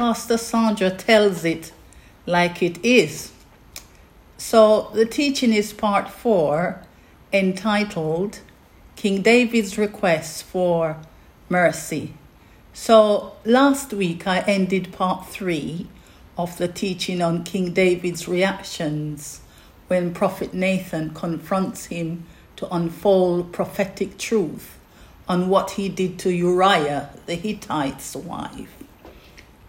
Pastor Sandra tells it like it is. So the teaching is part four, entitled King David's Request for Mercy. So last week I ended part three of the teaching on King David's reactions when Prophet Nathan confronts him to unfold prophetic truth on what he did to Uriah, the Hittite's wife.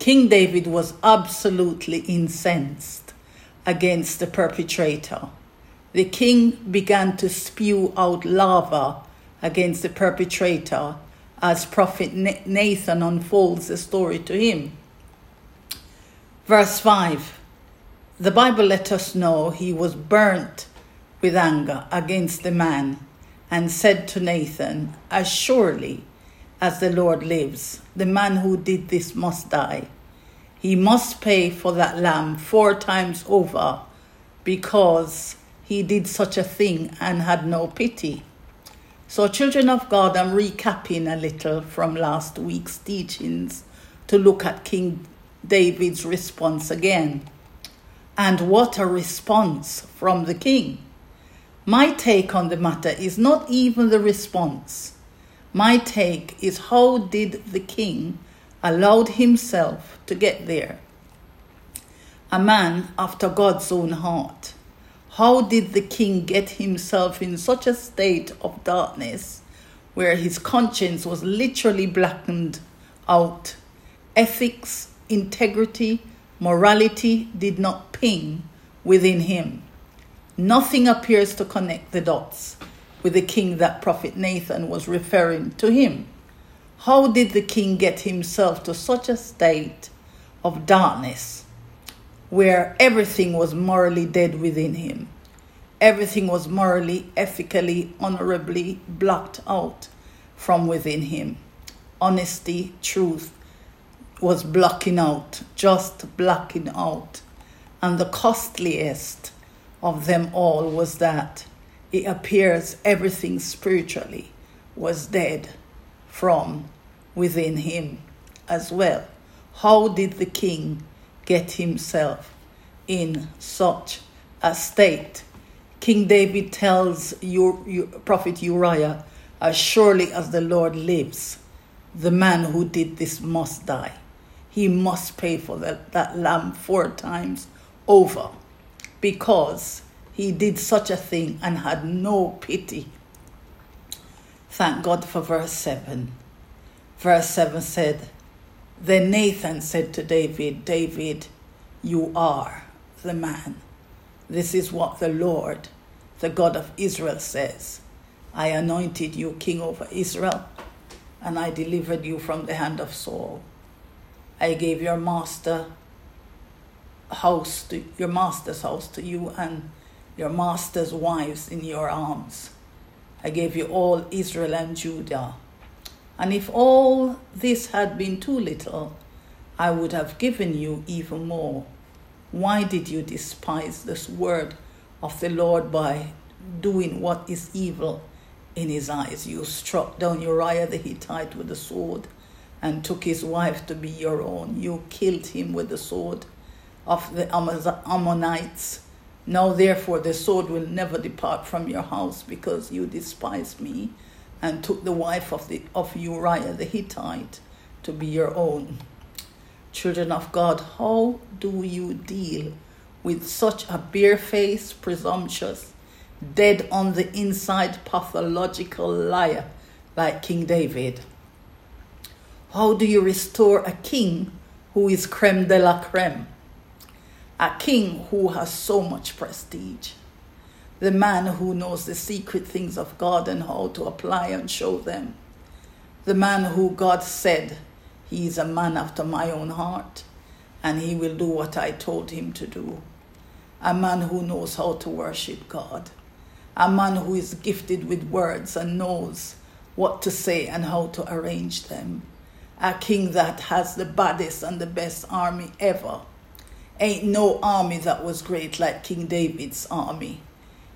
King David was absolutely incensed against the perpetrator. The king began to spew out lava against the perpetrator as Prophet Nathan unfolds the story to him. Verse 5 The Bible let us know he was burnt with anger against the man and said to Nathan, As surely as the Lord lives, the man who did this must die. He must pay for that lamb four times over because he did such a thing and had no pity. So, children of God, I'm recapping a little from last week's teachings to look at King David's response again. And what a response from the king! My take on the matter is not even the response my take is how did the king allowed himself to get there? A man after God's own heart. How did the king get himself in such a state of darkness where his conscience was literally blackened out? Ethics, integrity, morality did not ping within him. Nothing appears to connect the dots with the king that Prophet Nathan was referring to him. How did the king get himself to such a state of darkness where everything was morally dead within him? Everything was morally, ethically, honorably blocked out from within him. Honesty, truth was blocking out, just blocking out. And the costliest of them all was that it appears everything spiritually was dead from within him as well. How did the king get himself in such a state? King David tells Prophet Uriah, As surely as the Lord lives, the man who did this must die. He must pay for that, that lamb four times over because he did such a thing and had no pity. Thank God for verse 7. Verse 7 said, Then Nathan said to David, David, you are the man. This is what the Lord, the God of Israel, says I anointed you king over Israel, and I delivered you from the hand of Saul. I gave your master house to your master's house to you and your master's wives in your arms. I gave you all Israel and Judah. And if all this had been too little, I would have given you even more. Why did you despise this word of the Lord by doing what is evil in his eyes? You struck down Uriah the Hittite with the sword and took his wife to be your own. You killed him with the sword of the Ammonites now, therefore, the sword will never depart from your house because you despised me and took the wife of, the, of Uriah the Hittite to be your own. Children of God, how do you deal with such a barefaced, presumptuous, dead on the inside, pathological liar like King David? How do you restore a king who is creme de la creme? A king who has so much prestige, the man who knows the secret things of God and how to apply and show them, the man who God said, He is a man after my own heart, and he will do what I told him to do, a man who knows how to worship God, a man who is gifted with words and knows what to say and how to arrange them, a king that has the baddest and the best army ever Ain't no army that was great like King David's army.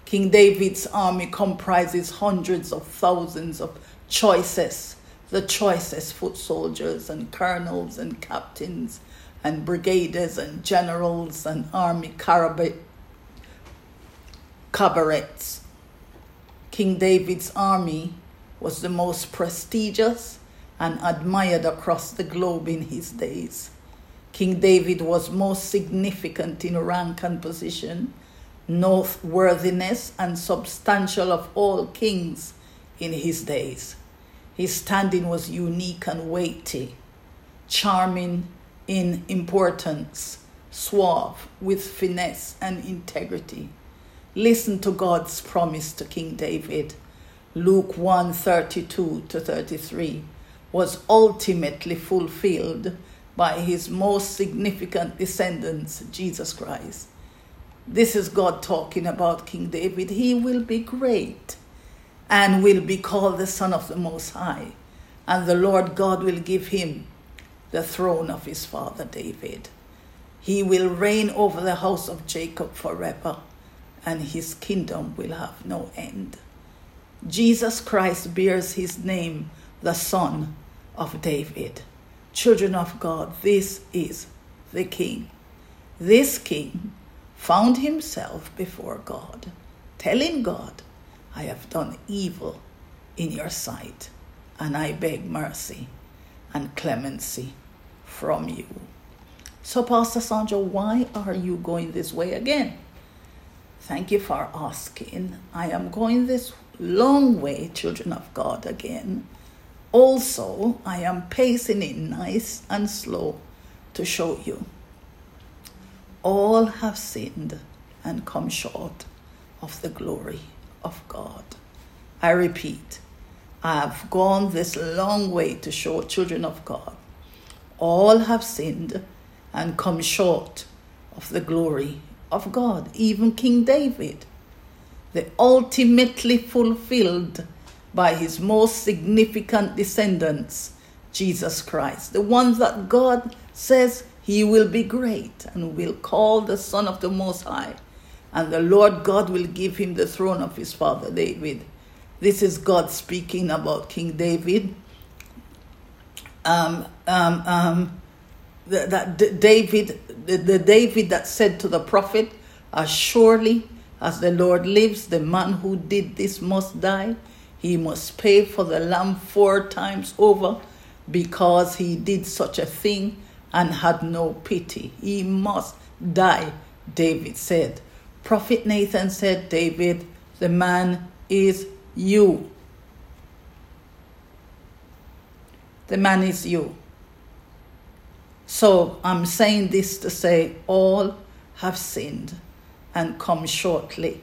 King David's army comprises hundreds of thousands of choicest, the choicest foot soldiers and colonels and captains and brigadiers and generals and army cabarets. King David's army was the most prestigious and admired across the globe in his days. King David was most significant in rank and position, noteworthiness, and substantial of all kings in his days. His standing was unique and weighty, charming in importance, suave with finesse and integrity. Listen to God's promise to King David. Luke 1 32 to 33 was ultimately fulfilled by his most significant descendants, Jesus Christ. This is God talking about King David. He will be great and will be called the Son of the Most High. And the Lord God will give him the throne of his father David. He will reign over the house of Jacob forever, and his kingdom will have no end. Jesus Christ bears his name, the Son of David. Children of God, this is the King. This King found himself before God, telling God, I have done evil in your sight, and I beg mercy and clemency from you. So, Pastor Sandra, why are you going this way again? Thank you for asking. I am going this long way, children of God, again. Also, I am pacing it nice and slow to show you. All have sinned and come short of the glory of God. I repeat, I have gone this long way to show children of God. All have sinned and come short of the glory of God. Even King David, the ultimately fulfilled by his most significant descendants, Jesus Christ, the one that God says he will be great and will call the Son of the Most High and the Lord God will give him the throne of his father David. This is God speaking about King David. Um, um, um, that David, the David that said to the prophet, As surely as the Lord lives, the man who did this must die. He must pay for the lamb four times over because he did such a thing and had no pity. He must die, David said. Prophet Nathan said, David, the man is you. The man is you. So I'm saying this to say all have sinned and come shortly.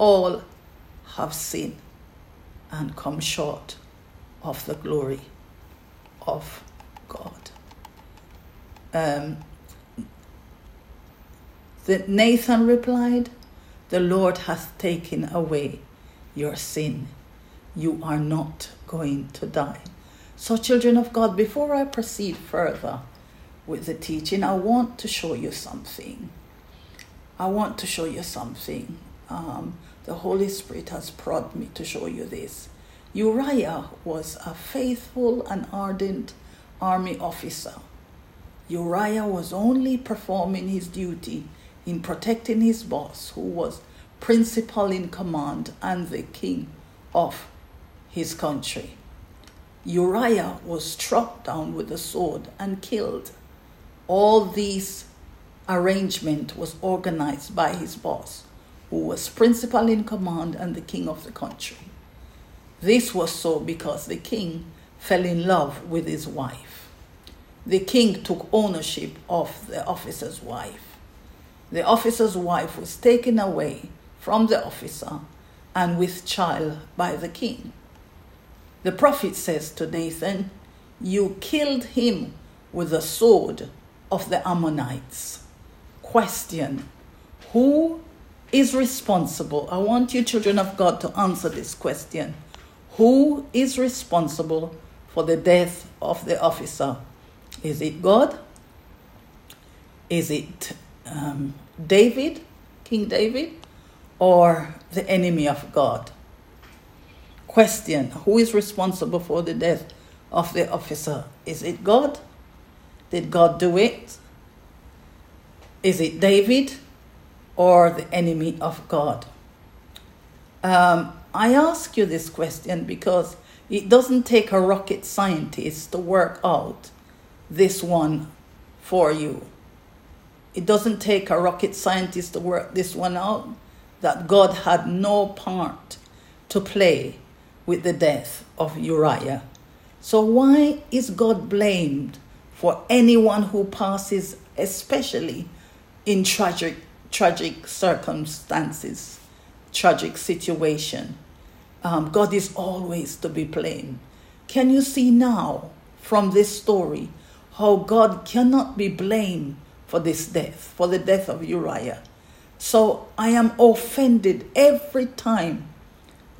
All have sinned and come short of the glory of God. Um, that Nathan replied, The Lord hath taken away your sin. You are not going to die. So, children of God, before I proceed further with the teaching, I want to show you something. I want to show you something. Um, the Holy Spirit has prodded me to show you this. Uriah was a faithful and ardent army officer. Uriah was only performing his duty in protecting his boss, who was principal in command and the king of his country. Uriah was struck down with a sword and killed. All this arrangement was organized by his boss, who was principal in command and the king of the country. This was so because the king fell in love with his wife. The king took ownership of the officer's wife the officer's wife was taken away from the officer and with child by the king. The prophet says to Nathan, You killed him with the sword of the Ammonites. Question Who is responsible? I want you, children of God, to answer this question. Who is responsible for the death of the officer? Is it God? Is it um, David, King David, or the enemy of God? Question Who is responsible for the death of the officer? Is it God? Did God do it? Is it David or the enemy of God? Um, I ask you this question because it doesn't take a rocket scientist to work out this one for you. It doesn't take a rocket scientist to work this one out that God had no part to play with the death of Uriah. So, why is God blamed for anyone who passes, especially in tragic, tragic circumstances, tragic situation? Um, God is always to be blamed. Can you see now from this story how God cannot be blamed for this death, for the death of Uriah? So I am offended every time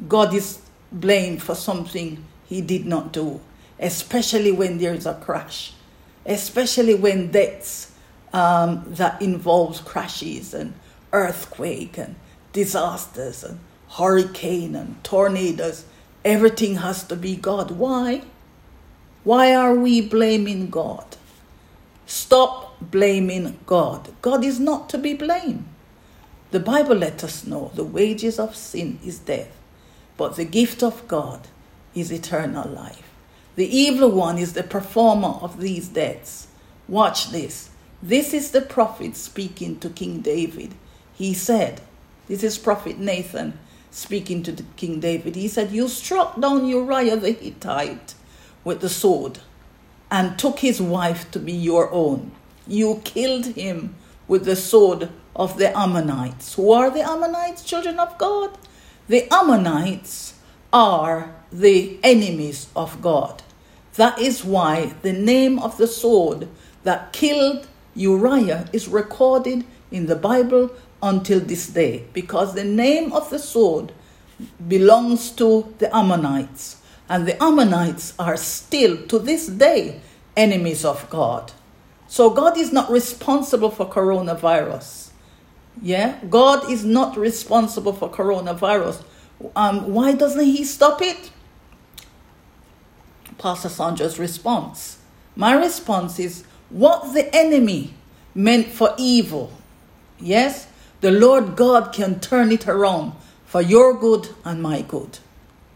God is blamed for something he did not do, especially when there is a crash, especially when deaths um, that involves crashes and earthquake and disasters and hurricane and tornadoes. Everything has to be God. Why? Why are we blaming God? Stop blaming God. God is not to be blamed. The Bible let us know the wages of sin is death, but the gift of God is eternal life. The evil one is the performer of these deaths. Watch this. This is the prophet speaking to King David. He said, This is Prophet Nathan speaking to King David, he said, You struck down Uriah the Hittite with the sword and took his wife to be your own. You killed him with the sword of the Ammonites. Who are the Ammonites, children of God? The Ammonites are the enemies of God. That is why the name of the sword that killed Uriah is recorded in the Bible until this day because the name of the sword belongs to the Ammonites. And the Ammonites are still, to this day, enemies of God. So God is not responsible for coronavirus. Yeah? God is not responsible for coronavirus. Um, why doesn't He stop it? Pastor Sandra's response. My response is what the enemy meant for evil, yes, the Lord God can turn it around for your good and my good.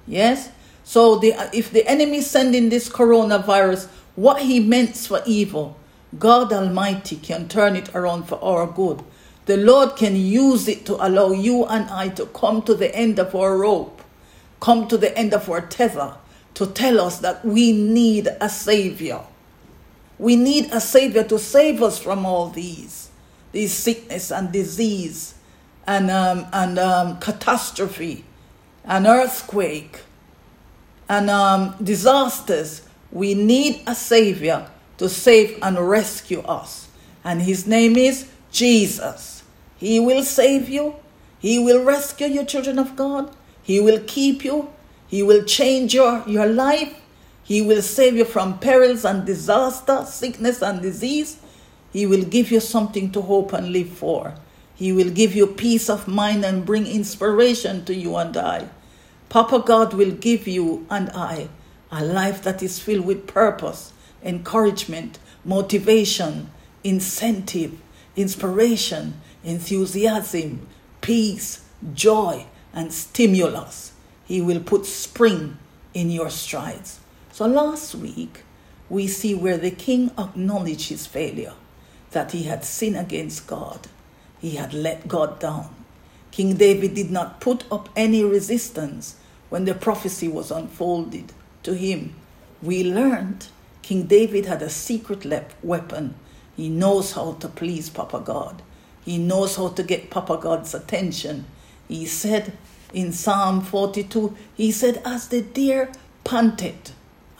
Yes? So the, if the enemy sending this coronavirus, what he meant for evil, God Almighty can turn it around for our good. The Lord can use it to allow you and I to come to the end of our rope, come to the end of our tether, to tell us that we need a Savior. We need a Savior to save us from all these these sickness and disease and, um, and um, catastrophe and earthquake and um, disasters, we need a Savior to save and rescue us. And His name is Jesus. He will save you. He will rescue you, children of God. He will keep you. He will change your, your life. He will save you from perils and disaster, sickness and disease. He will give you something to hope and live for. He will give you peace of mind and bring inspiration to you and I. Papa God will give you and I a life that is filled with purpose, encouragement, motivation, incentive, inspiration, enthusiasm, peace, joy, and stimulus. He will put spring in your strides. So last week, we see where the king acknowledged his failure that he had sinned against God. He had let God down. King David did not put up any resistance when the prophecy was unfolded to him. We learned King David had a secret weapon. He knows how to please Papa God. He knows how to get Papa God's attention. He said in Psalm 42, he said, As the deer panted,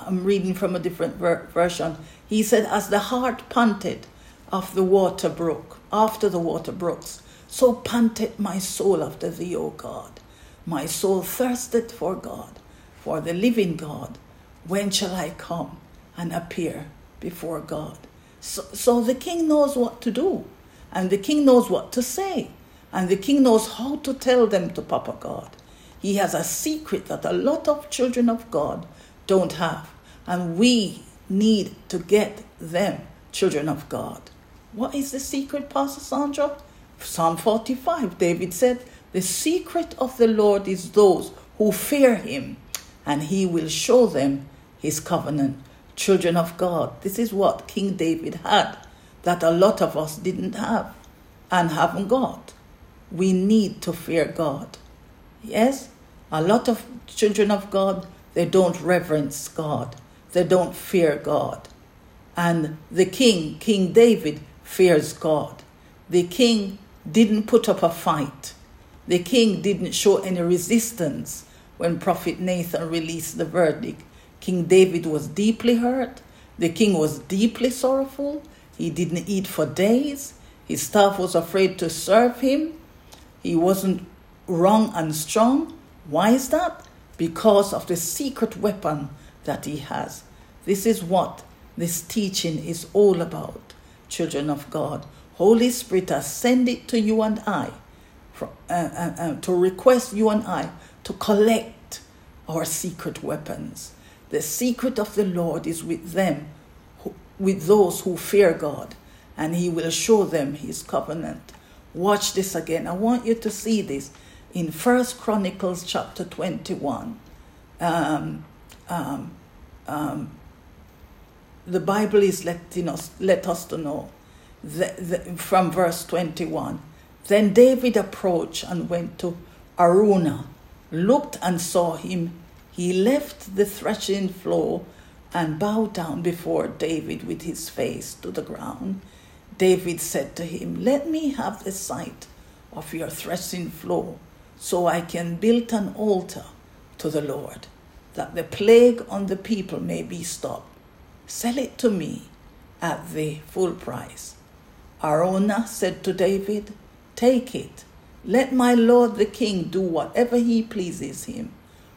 I'm reading from a different ver- version. He said, As the hart panted of the water brook, after the water brooks. So panted my soul after thee, O God. My soul thirsted for God, for the living God. When shall I come and appear before God? So, so the king knows what to do, and the king knows what to say, and the king knows how to tell them to Papa God. He has a secret that a lot of children of God don't have. And we need to get them, children of God. What is the secret, Pastor Sandra? Psalm 45, David said, The secret of the Lord is those who fear him, and he will show them his covenant. Children of God, this is what King David had that a lot of us didn't have and haven't got. We need to fear God. Yes, a lot of children of God, they don't reverence God, they don't fear God. And the king, King David, fears God. The king didn't put up a fight. The king didn't show any resistance when Prophet Nathan released the verdict. King David was deeply hurt. The king was deeply sorrowful. He didn't eat for days. His staff was afraid to serve him. He wasn't wrong and strong. Why is that? Because of the secret weapon that he has. This is what this teaching is all about, children of God. Holy Spirit has sent it to you and I for, uh, uh, uh, to request you and I to collect our secret weapons. The secret of the Lord is with them, who, with those who fear God, and He will show them His covenant. Watch this again. I want you to see this in First Chronicles chapter 21. Um, um, um, the Bible is letting us let us to know the, the, from verse 21. Then David approached and went to Araunah, looked and saw him. He left the threshing floor and bowed down before David with his face to the ground. David said to him, Let me have the site of your threshing floor, so I can build an altar to the Lord, that the plague on the people may be stopped. Sell it to me at the full price. Araunah said to David, Take it. Let my lord the king do whatever he pleases him.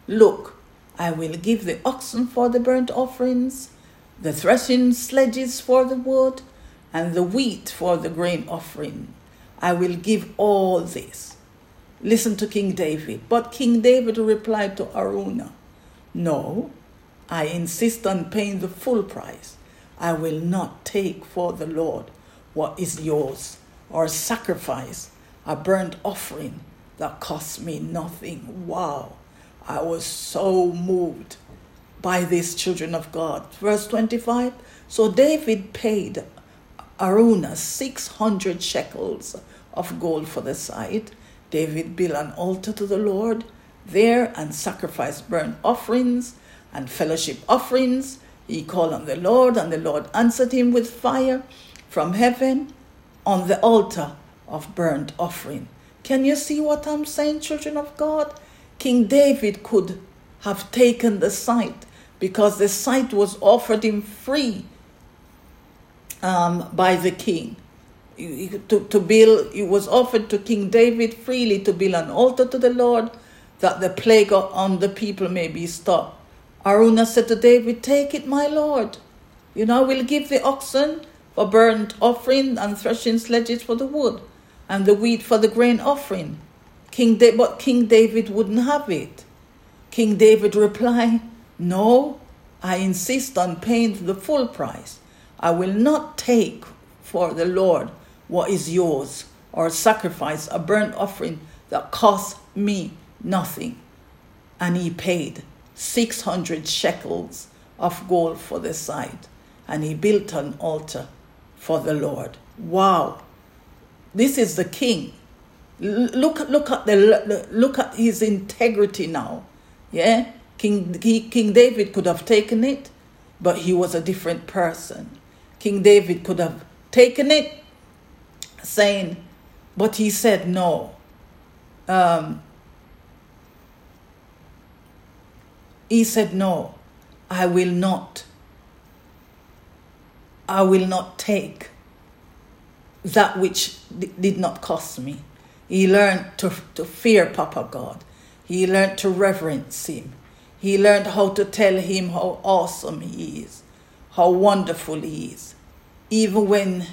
Look, I will give the oxen for the burnt offerings, the threshing sledges for the wood, and the wheat for the grain offering. I will give all this. Listen to King David. But King David replied to Araunah, No, I insist on paying the full price. I will not take for the Lord what is yours or sacrifice a burnt offering that cost me nothing. Wow. I was so moved by these children of God. Verse 25 So David paid Araunah 600 shekels of gold for the site. David built an altar to the Lord there and sacrifice burnt offerings and fellowship offerings. He called on the Lord, and the Lord answered him with fire from heaven on the altar of burnt offering. Can you see what I'm saying, children of God? King David could have taken the site because the site was offered him free um, by the king. To, to build, it was offered to King David freely to build an altar to the Lord that the plague on the people may be stopped. Araunah said to David, Take it, my lord. You know, we'll give the oxen for burnt offering and threshing sledges for the wood, and the wheat for the grain offering. King da- but King David wouldn't have it. King David replied, No, I insist on paying the full price. I will not take for the Lord what is yours, or sacrifice a burnt offering that costs me nothing. And he paid 600 shekels of gold for the site, and he built an altar for the Lord. Wow. This is the king. Look, look at the look at his integrity now. Yeah, King King David could have taken it, but he was a different person. King David could have taken it, saying, but he said no. Um, he said, No, I will not. I will not take that which did not cost me. He learned to, to fear Papa God. He learned to reverence Him. He learned how to tell Him how awesome He is, how wonderful He is. Even when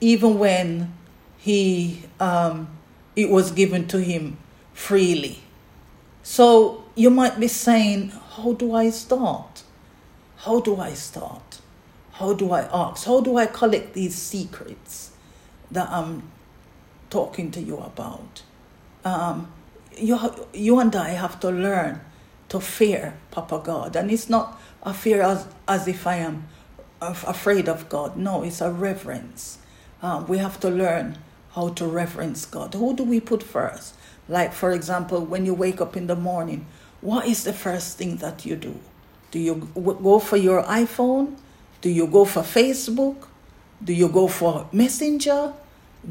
even when he um, it was given to him freely. So you might be saying, How do I start? How do I start? How do I ask? How do I collect these secrets that I'm talking to you about? Um, you, you and I have to learn to fear Papa God. And it's not a fear as, as if I am afraid of God. No, it's a reverence. Um, we have to learn how to reverence God. Who do we put first? Like, for example, when you wake up in the morning, what is the first thing that you do? Do you go for your iPhone? Do you go for Facebook? Do you go for Messenger?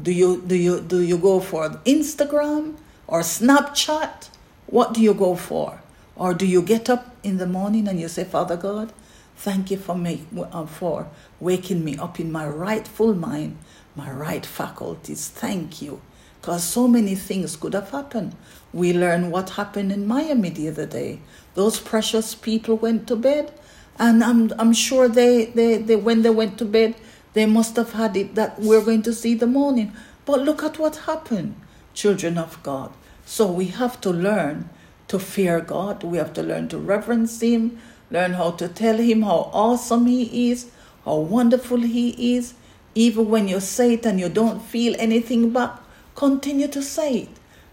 Do you do you do you go for Instagram or Snapchat? What do you go for? Or do you get up in the morning and you say, Father God, thank you for make, uh, for waking me up in my rightful mind, my right faculties. Thank you because so many things could have happened. We learned what happened in Miami the other day. Those precious people went to bed, and I'm, I'm sure they, they, they, when they went to bed, they must have had it that we're going to see the morning. But look at what happened, children of God. So we have to learn to fear God. We have to learn to reverence Him, learn how to tell Him how awesome He is, how wonderful He is. Even when you say it and you don't feel anything back, Continue to say it.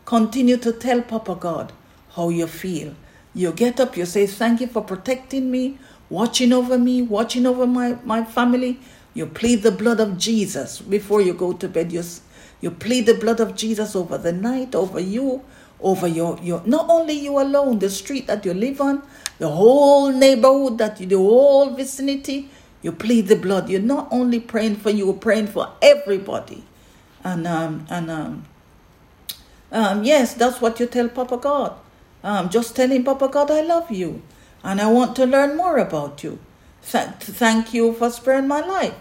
Continue to tell Papa God how you feel. You get up, you say, Thank you for protecting me, watching over me, watching over my, my family. You plead the blood of Jesus before you go to bed. You, you plead the blood of Jesus over the night, over you, over your, your not only you alone, the street that you live on, the whole neighborhood that you the whole vicinity. You plead the blood. You're not only praying for you, you're praying for everybody. And um, and um, um, yes, that's what you tell Papa God. Um, just telling Papa God, I love you, and I want to learn more about you. Th- thank you for sparing my life.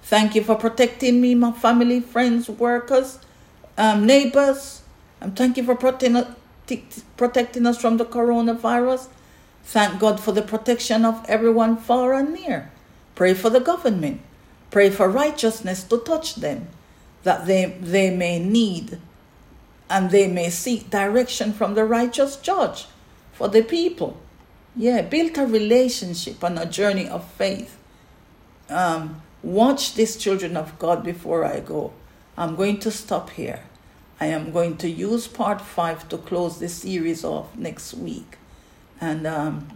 Thank you for protecting me, my family, friends, workers, um, neighbors. And thank you for protecting, protecting us from the coronavirus. Thank God for the protection of everyone far and near. Pray for the government. Pray for righteousness to touch them that they, they may need and they may seek direction from the righteous judge for the people. Yeah, build a relationship on a journey of faith. Um, watch these children of God before I go. I'm going to stop here. I am going to use part five to close the series off next week, and um,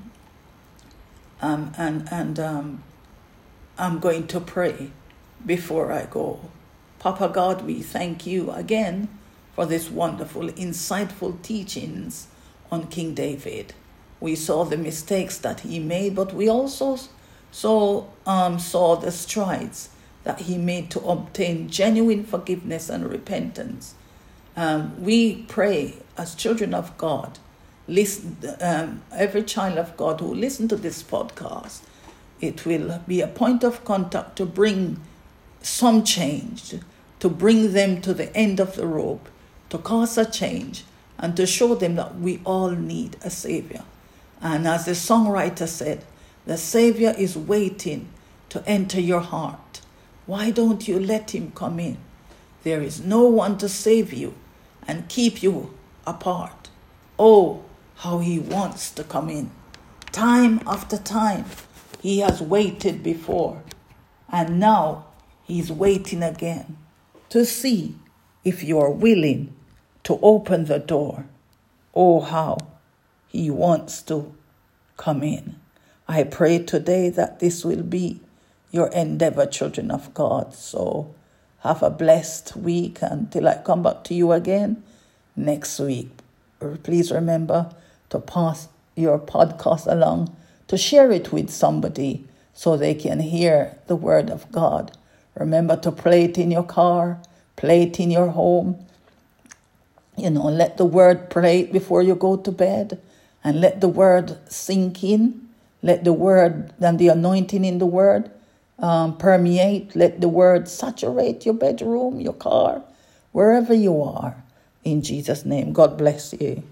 um, and and um, I'm going to pray before I go. Papa God, we thank you again for this wonderful, insightful teachings on King David. We saw the mistakes that he made, but we also saw, um, saw the strides that he made to obtain genuine forgiveness and repentance. Um, we pray as children of God, listen, um, every child of God who listen to this podcast, it will be a point of contact to bring some change, to bring them to the end of the rope, to cause a change, and to show them that we all need a Savior. And as the songwriter said, the Savior is waiting to enter your heart. Why don't you let Him come in? There is no one to save you and keep you apart. Oh, how He wants to come in. Time after time, He has waited before, and now He's waiting again to see if you are willing to open the door. Oh, how He wants to come in. I pray today that this will be your endeavor, children of God. So have a blessed week until I come back to you again next week. Please remember to pass your podcast along, to share it with somebody so they can hear the word of God. Remember to play it in your car, play it in your home. You know, let the word play it before you go to bed and let the word sink in. Let the word and the anointing in the word um, permeate. Let the word saturate your bedroom, your car, wherever you are. In Jesus' name, God bless you.